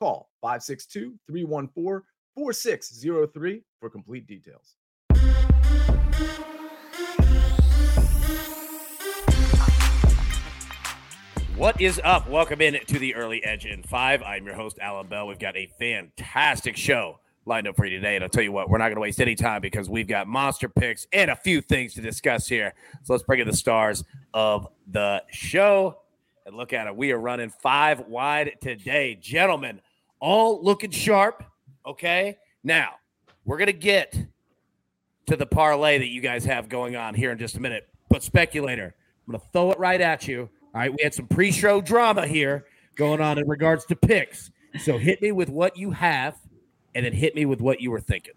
Call 562 314 4603 for complete details. What is up? Welcome in to the Early Edge in 5. I'm your host, Allan Bell. We've got a fantastic show lined up for you today. And I'll tell you what, we're not going to waste any time because we've got monster picks and a few things to discuss here. So let's bring in the stars of the show and look at it. We are running five wide today. Gentlemen, all looking sharp. Okay. Now, we're going to get to the parlay that you guys have going on here in just a minute. But, speculator, I'm going to throw it right at you. All right. We had some pre show drama here going on in regards to picks. So, hit me with what you have and then hit me with what you were thinking.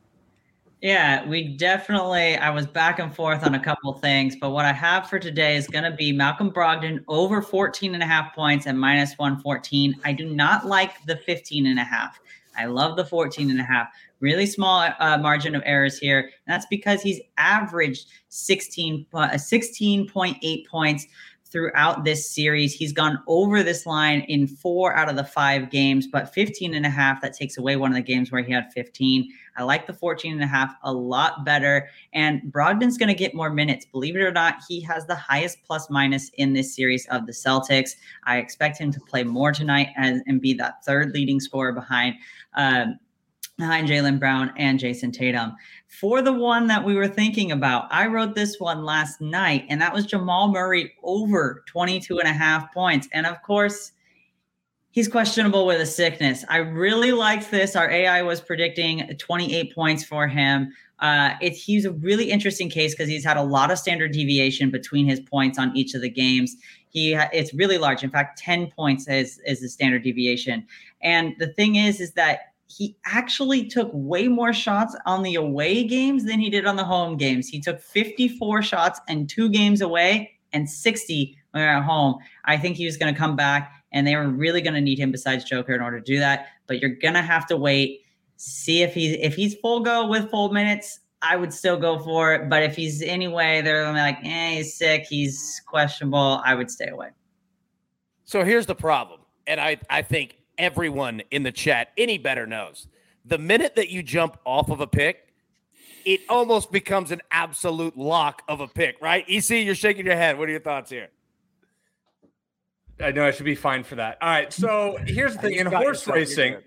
Yeah, we definitely. I was back and forth on a couple things, but what I have for today is going to be Malcolm Brogdon over 14 and a half points and minus 114. I do not like the 15 and a half. I love the 14 and a half. Really small uh, margin of errors here. And that's because he's averaged 16, uh, 16.8 points throughout this series. He's gone over this line in four out of the five games, but 15 and a half, that takes away one of the games where he had 15. I like the 14 and a half a lot better. And Brogdon's going to get more minutes. Believe it or not, he has the highest plus minus in this series of the Celtics. I expect him to play more tonight and, be that third leading scorer behind. Um, behind Jaylen Brown and Jayson Tatum. For the one that we were thinking about, I wrote this one last night, and that was Jamal Murray over 22 and a half points. And of course, he's questionable with a sickness. I really liked this. Our AI was predicting 28 points for him. Uh, it's he's a really interesting case because he's had a lot of standard deviation between his points on each of the games. He it's really large. In fact, 10 points is is the standard deviation. And the thing is, is that he actually took way more shots on the away games than he did on the home games. He took 54 shots and two games away and 60 when we are at home. I think he was going to come back and they were really going to need him besides Joker in order to do that. But you're going to have to wait, see if he's if he's full go with full minutes. I would still go for it. But if he's anyway, they're like, eh, he's sick, he's questionable. I would stay away. So here's the problem, and I I think everyone in the chat any better knows. The minute that you jump off of a pick, it almost becomes an absolute lock of a pick, right? EC, you're shaking your head. What are your thoughts here? I know I should be fine for that. All right. So here's the thing in horse racing.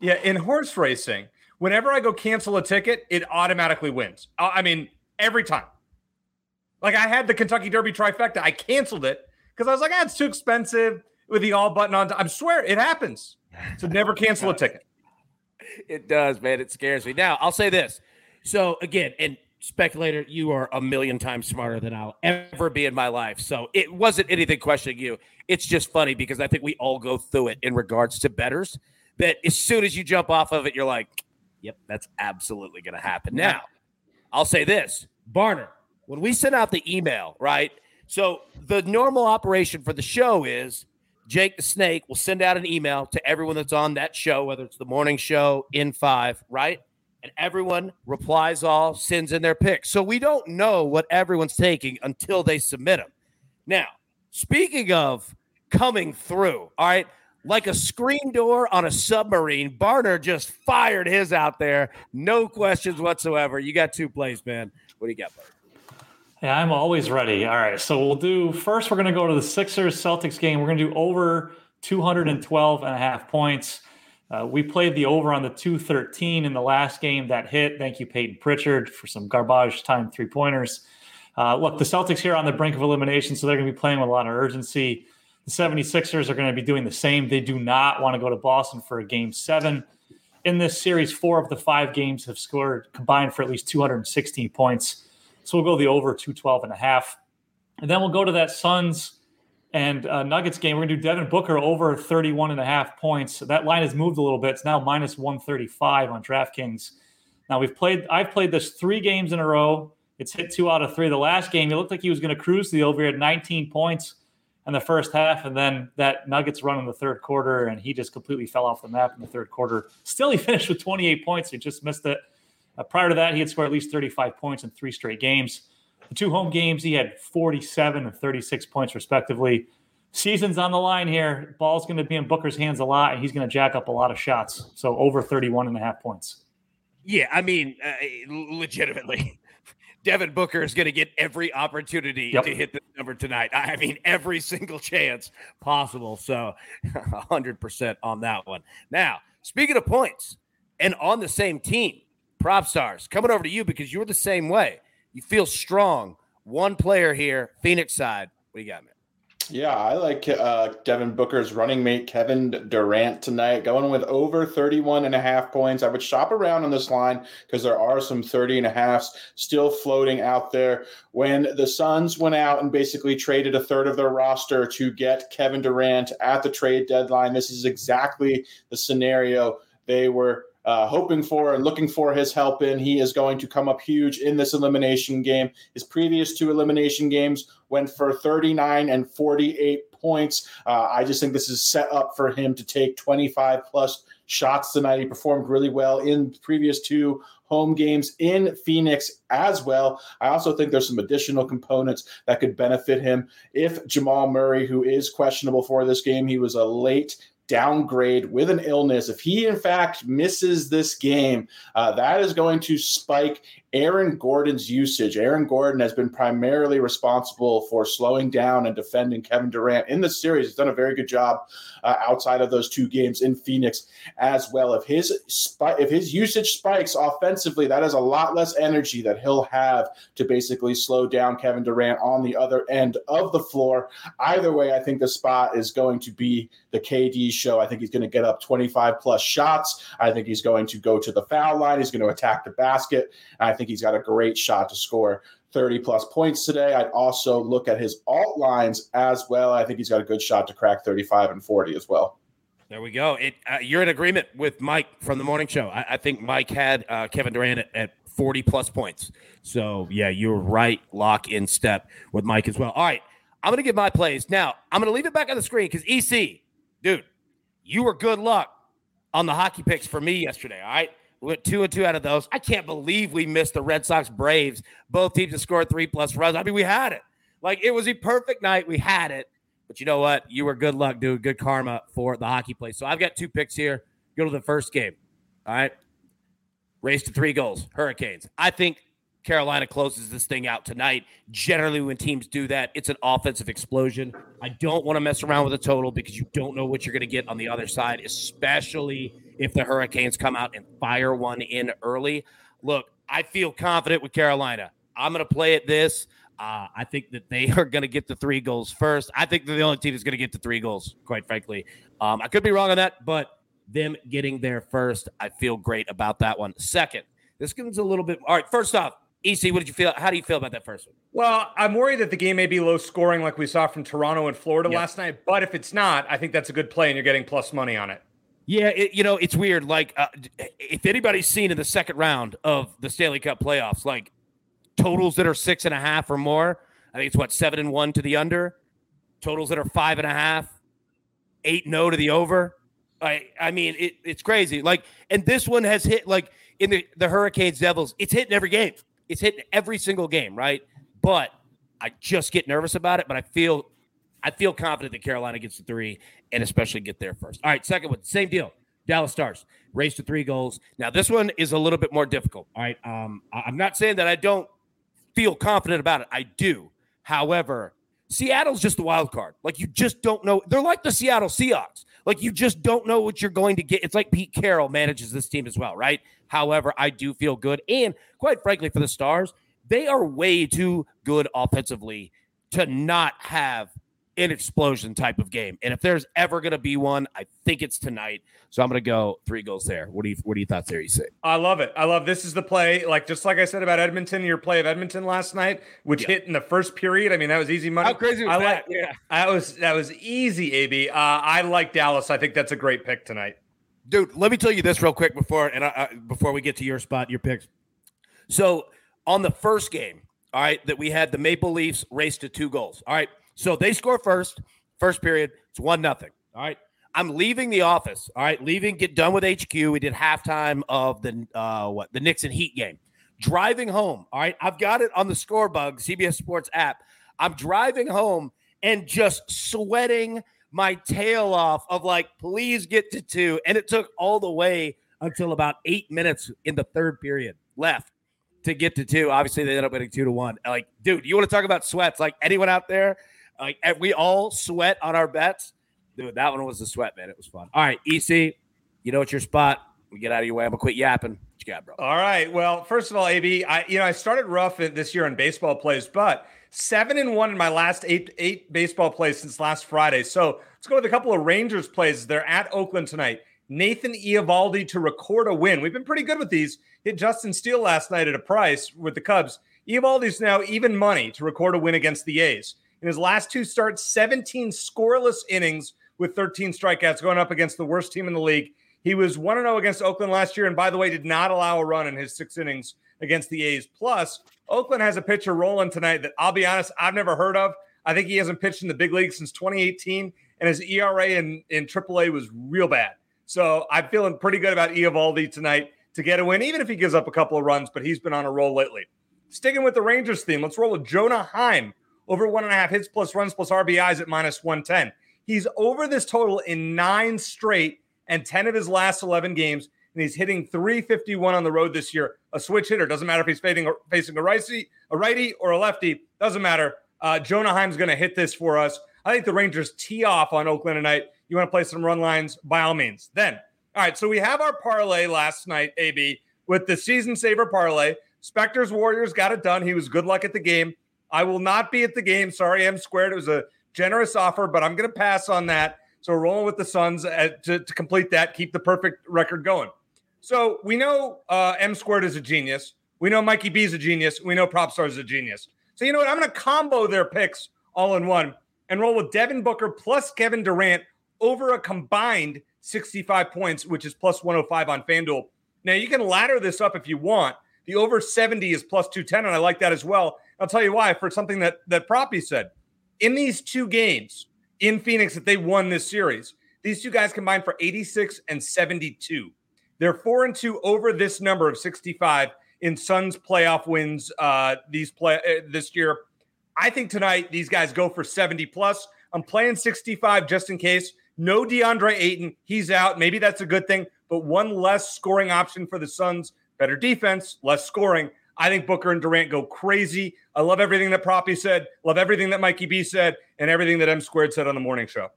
Yeah, in horse racing, whenever I go cancel a ticket, it automatically wins. I mean, every time. Like I had the Kentucky Derby trifecta. I canceled it because I was like, ah, it's too expensive with the all button on. I swear it happens. So never cancel a ticket. It does, man. It scares me. Now, I'll say this. So, again, and speculator, you are a million times smarter than I'll ever be in my life. So, it wasn't anything questioning you. It's just funny because I think we all go through it in regards to betters that as soon as you jump off of it, you're like, yep, that's absolutely going to happen. Now, I'll say this Barner, when we send out the email, right? So, the normal operation for the show is Jake the Snake will send out an email to everyone that's on that show, whether it's the morning show, in five, right? And everyone replies all, sends in their picks. So we don't know what everyone's taking until they submit them. Now, speaking of coming through, all right, like a screen door on a submarine, Barner just fired his out there. No questions whatsoever. You got two plays, man. What do you got, Barner? Yeah, I'm always ready. All right. So we'll do first, we're going to go to the Sixers Celtics game. We're going to do over 212 and a half points. Uh, we played the over on the 213 in the last game that hit. Thank you, Peyton Pritchard, for some garbage time three pointers. Uh, look, the Celtics here on the brink of elimination, so they're going to be playing with a lot of urgency. The 76ers are going to be doing the same. They do not want to go to Boston for a game seven. In this series, four of the five games have scored combined for at least 216 points. So we'll go the over 212 and a half. And then we'll go to that Suns And uh, Nuggets game, we're going to do Devin Booker over 31 and a half points. That line has moved a little bit. It's now minus 135 on DraftKings. Now we've played, I've played this three games in a row. It's hit two out of three. The last game, it looked like he was going to cruise the over. Had 19 points in the first half, and then that Nuggets run in the third quarter, and he just completely fell off the map in the third quarter. Still, he finished with 28 points. He just missed it. Uh, prior to that, he had scored at least 35 points in three straight games. The two home games, he had 47 and 36 points, respectively. Season's on the line here. Ball's going to be in Booker's hands a lot, and he's going to jack up a lot of shots. So over 31 and a half points. Yeah, I mean, uh, legitimately, Devin Booker is going to get every opportunity yep. to hit the number tonight. I mean, every single chance possible. So, 100% on that one. Now, speaking of points, and on the same team, Propstarz coming over to you because you're the same way. You feel strong. One player here, Phoenix side. What do you got, man? Yeah, I like uh, Devin Booker's running mate, Kevin Durant, tonight, going with over 31 and a half points. I would shop around on this line because there are some 30 and a halfs still floating out there. When the Suns went out and basically traded a third of their roster to get Kevin Durant at the trade deadline, this is exactly the scenario they were uh, hoping for and looking for his help in. He is going to come up huge in this elimination game. His previous two elimination games went for 39 and 48 points. Uh, I just think this is set up for him to take 25 plus shots tonight. He performed really well in previous two home games in Phoenix as well. I also think there's some additional components that could benefit him. If Jamal Murray, who is questionable for this game, he was a late downgrade with an illness, if he in fact misses this game, uh, that is going to spike Aaron Gordon's usage. Aaron Gordon has been primarily responsible for slowing down and defending Kevin Durant in the series. He's done a very good job uh, outside of those two games in Phoenix as well. If his if his usage spikes offensively, that is a lot less energy that he'll have to basically slow down Kevin Durant on the other end of the floor. Either way, I think the spot is going to be the KD show. I think he's going to get up 25 plus shots. I think he's going to go to the foul line. He's going to attack the basket. I think he's got a great shot to score 30 plus points today. I'd also look at his alt lines as well. I think he's got a good shot to crack 35 and 40 as well. There we go. It, uh, you're in agreement with Mike from the morning show. I, I think Mike had uh, Kevin Durant at, at 40 plus points. So, yeah, you're right. Lock in step with Mike as well. All right. I'm going to give my plays. Now, I'm going to leave it back on the screen because EC, dude, you were good luck on the hockey picks for me yesterday. All right. We went two and two out of those. I can't believe we missed the Red Sox Braves. Both teams have scored three plus runs. I mean, we had it. Like it was a perfect night. We had it. But you know what? You were good luck, dude. Good karma for the hockey play. So I've got two picks here. Go to the first game. All right. Race to three goals. Hurricanes. I think Carolina closes this thing out tonight. Generally, when teams do that, it's an offensive explosion. I don't want to mess around with a total because you don't know what you're going to get on the other side, especially if the Hurricanes come out and fire one in early. Look, I feel confident with Carolina. I'm going to play at this. Uh, I think that they are going to get the three goals first. I think they're the only team that's going to get the three goals, quite frankly. Um, I could be wrong on that, but them getting there first, I feel great about that one. Second, this gives a little bit. All right, first off, EC, what did you feel? How do you feel about that first one? Well, I'm worried that the game may be low scoring like we saw from Toronto and Florida last night. But if it's not, I think that's a good play and you're getting plus money on it. Yeah, it, you know, it's weird. Like, uh, if anybody's seen in the second round of the Stanley Cup playoffs, like totals that are six and a half or more, I think it's what, seven and one to the under, totals that are five and a half, eight no to the over. I, I mean, it, it's crazy. Like, and this one has hit, like, in the, the Hurricanes Devils, it's hitting every game. It's hitting every single game, right? But I just get nervous about it. But I feel I feel confident that Carolina gets the three and especially get there first. All right, second one, same deal. Dallas Stars race to three goals. Now this one is a little bit more difficult. All right, um, I'm not saying that I don't feel confident about it. I do. However, Seattle's just the wild card. Like you just don't know. They're like the Seattle Seahawks. Like you just don't know what you're going to get. It's like Pete Carroll manages this team as well, right? However, I do feel good. And quite frankly, for the Stars, they are way too good offensively to not have an explosion type of game. And if there's ever going to be one, I think it's tonight. So I'm going to go three goals there. What do you what do you thoughts there? You say? I love it. I love this is the play. Like just like I said about Edmonton, your play of Edmonton last night, which yeah. hit in the first period. I mean, that was easy money. How crazy was I that? Like, yeah, that was that was easy. Ab, uh, I like Dallas. I think that's a great pick tonight, dude. Let me tell you this real quick before and I, before we get to your spot, your picks. So on the first game, all right, that we had the Maple Leafs race to two goals. All right, so they score first. First period, it's one nothing. All right. I'm leaving the office. All right, leaving, get done with HQ. We did halftime of the uh what the Knicks and Heat game. Driving home. All right, I've got it on the Scorebug CBS Sports app. I'm driving home and just sweating my tail off of like, please get to two. And it took all the way until about eight minutes in the third period left to get to two. Obviously, they ended up winning two to one. Like, dude, you want to talk about sweats? Like anyone out there? Like eh, we all sweat on our bets. Dude, that one was a sweat, man. It was fun. All right, EC, you know it's your spot. We get out of your way. I'm gonna quit yapping. What you got, bro? All right. Well, first of all, AB, I you know I started rough this year in baseball plays, but seven and one in my last eight eight baseball plays since last Friday. So let's go with a couple of Rangers plays. They're at Oakland tonight. Nathan Eovaldi to record a win. We've been pretty good with these. Hit Justin Steele last night at a price with the Cubs. Eovaldi's now even money to record a win against the A's. In his last two starts, 17 scoreless innings with 13 strikeouts going up against the worst team in the league. He was 1 0 against Oakland last year, and by the way, did not allow a run in his six innings against the A's. Plus, Oakland has a pitcher rolling tonight that I'll be honest, I've never heard of. I think he hasn't pitched in the big league since 2018, and his ERA in, in AAA was real bad. So I'm feeling pretty good about Eovaldi tonight to get a win, even if he gives up a couple of runs, but he's been on a roll lately. Sticking with the Rangers theme, let's roll with Jonah Heim over one and a half hits plus runs plus RBIs at minus 110. He's over this total in nine straight and 10 of his last 11 games. And he's hitting 351 on the road this year. A switch hitter. Doesn't matter if he's facing, facing a righty, a righty or a lefty. Doesn't matter. Uh, Jonah Heim's going to hit this for us. I think the Rangers tee off on Oakland tonight. You want to play some run lines? By all means. Then, all right. So we have our parlay last night, AB, with the season saver parlay. Spector's Warriors got it done. He was good luck at the game. I will not be at the game. Sorry, M squared. It was a generous offer, but I'm going to pass on that. So rolling with the Suns at, to, to, complete that, keep the perfect record going. So we know uh, M squared is a genius. We know Mikey B is a genius. We know Propstarz is a genius. So you know what? I'm going to combo their picks all in one and roll with Devin Booker plus Kevin Durant over a combined 65 points, which is plus 105 on FanDuel. Now you can ladder this up if you want. The over 70 is plus 210, and I like that as well. I'll tell you why for something that that Proppy said. In these two games in Phoenix that they won this series, these two guys combined for 86 and 72. They're four and two over this number of 65 in Suns playoff wins uh, these play uh, this year. I think tonight these guys go for 70 plus. I'm playing 65 just in case. No DeAndre Ayton, he's out. Maybe that's a good thing, but one less scoring option for the Suns. Better defense, less scoring. I think Booker and Durant go crazy. I love everything that Proppy said, love everything that Mikey B said, and everything that M Squared said on the morning show.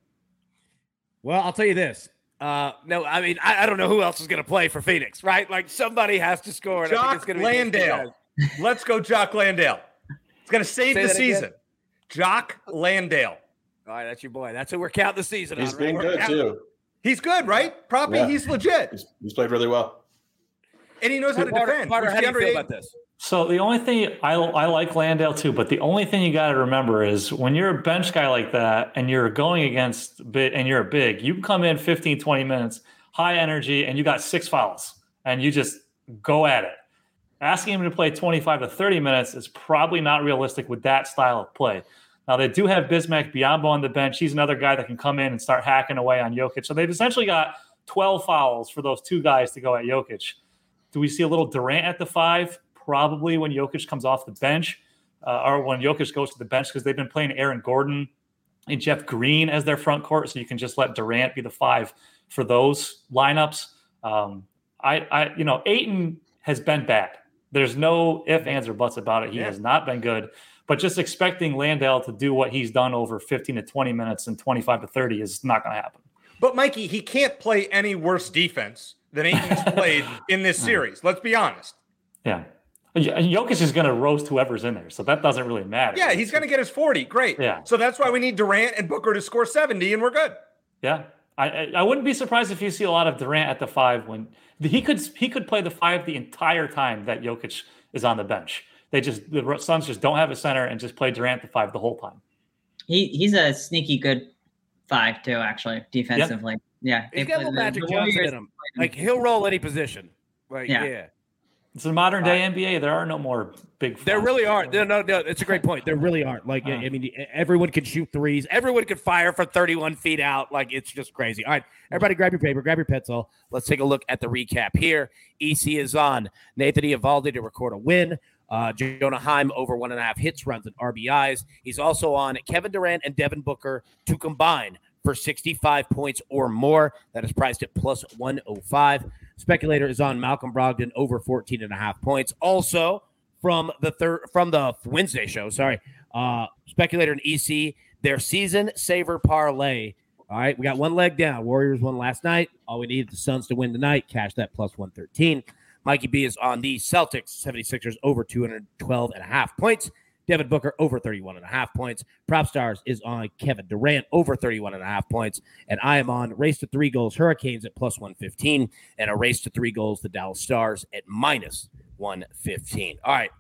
Well, I'll tell you this. Uh, no, I mean, I, I don't know who else is going to play for Phoenix, right? Like somebody has to score. And Jock Landale. Let's go, Jock Landale. It's going to save Say the season. Again. Jock Landale. All right, that's your boy. That's who we're counting the season He's on. been right? good, too. He's good, right? Proppy, yeah. he's legit. He's, he's, played really well. And he knows how to defend. Potter, how do you feel about this? So the only thing I, I like Landale too, but the only thing you got to remember is when you're a bench guy like that and you're going against bit and you're a big, you come in 15, 20 minutes, high energy, and you got six fouls and you just go at it. Asking him to play 25 to 30 minutes is probably not realistic with that style of play. Now they do have Bismack Biyombo on the bench. He's another guy that can come in and start hacking away on Jokic. So they've essentially got 12 fouls for those two guys to go at Jokic. Do we see a little Durant at the five? probably when Jokic comes off the bench uh, or when Jokic goes to the bench because they've been playing Aaron Gordon and Jeff Green as their front court. So you can just let Durant be the five for those lineups. Um, I, I, you know, Ayton has been bad. There's no if, ands, or buts about it. He yeah. has not been good. But just expecting Landale to do what he's done over 15 to 20 minutes and 25 to 30 is not going to happen. But Mikey, he can't play any worse defense than Ayton's played in this series. Let's be honest. Yeah. Jokic is going to roast whoever's in there, so that doesn't really matter. Yeah, he's going to get his 40. Great. Yeah. So that's why we need Durant and Booker to score 70, and we're good. Yeah. I, I wouldn't be surprised if you see a lot of Durant at the five when he could he could play the five the entire time that Jokic is on the bench. They just the Suns just don't have a center and just play Durant the five the whole time. He he's a sneaky good five too, actually defensively. Yeah, yeah. he's got a little Magic Johnson in him. Like he'll roll any position. Like yeah. yeah. It's a modern day uh, NBA. There are no more big. There really aren't. No, no, no. It's a great point. There really aren't. Like, uh, I mean, everyone can shoot threes. Everyone can fire from 31 feet out. Like, it's just crazy. All right, everybody, grab your paper, grab your pencil. Let's take a look at the recap here. EC is on Nathan Eovaldi to record a win. Uh, Jonah Heim over one and a half hits, runs, and RBIs. He's also on Kevin Durant and Devin Booker to combine for 65 points or more. That is priced at plus 105. Speculator is on Malcolm Brogdon over 14 and a half points. Also from the third from the Wednesday show, sorry. Uh speculator and EC, their season saver parlay. All right, we got one leg down. Warriors won last night. All we needed the Suns to win tonight. Cash that plus 113. Mikey B is on the Celtics 76ers over 212 and a half points. Devin Booker over 31 and a half points. Propstarz is on Kevin Durant over 31 and a half points. And I am on race to three goals Hurricanes at plus 115 and a race to three goals the Dallas Stars at minus 115. All right.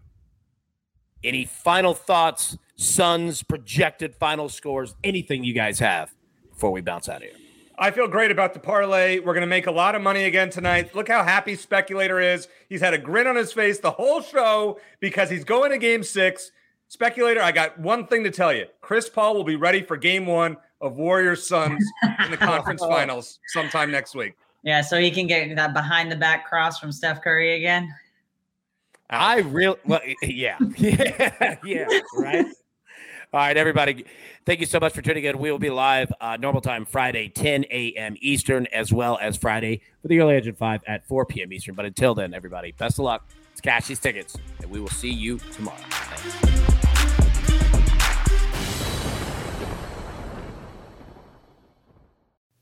Any final thoughts, Suns projected final scores, anything you guys have before we bounce out of here? I feel great about the parlay. We're going to make a lot of money again tonight. Look how happy Speculator is. He's had a grin on his face the whole show because he's going to game six. Speculator, I got one thing to tell you. Chris Paul will be ready for game one of Warriors Suns in the conference finals sometime next week. Yeah, so he can get that behind the back cross from Steph Curry again. I really, well, yeah, yeah, yeah, right. All right, everybody. Thank you so much for tuning in. We will be live uh, normal time Friday, 10 a.m. Eastern, as well as Friday for the Early Edge in five at 4 p.m. Eastern. But until then, everybody, best of luck. Let's cash these tickets, and we will see you tomorrow. Thanks.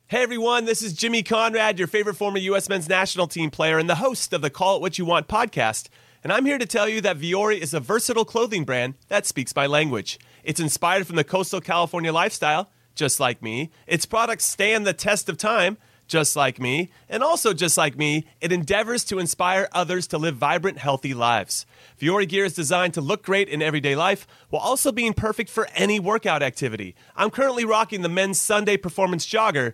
Hey everyone, this is Jimmy Conrad, your favorite former U.S. men's national team player and the host of the Call It What You Want podcast. And I'm here to tell you that Vuori is a versatile clothing brand that speaks my language. It's inspired from the coastal California lifestyle, just like me. Its products stand the test of time just like me, and also just like me, it endeavors to inspire others to live vibrant, healthy lives. Vuori gear is designed to look great in everyday life while also being perfect for any workout activity. I'm currently rocking the men's Sunday performance jogger,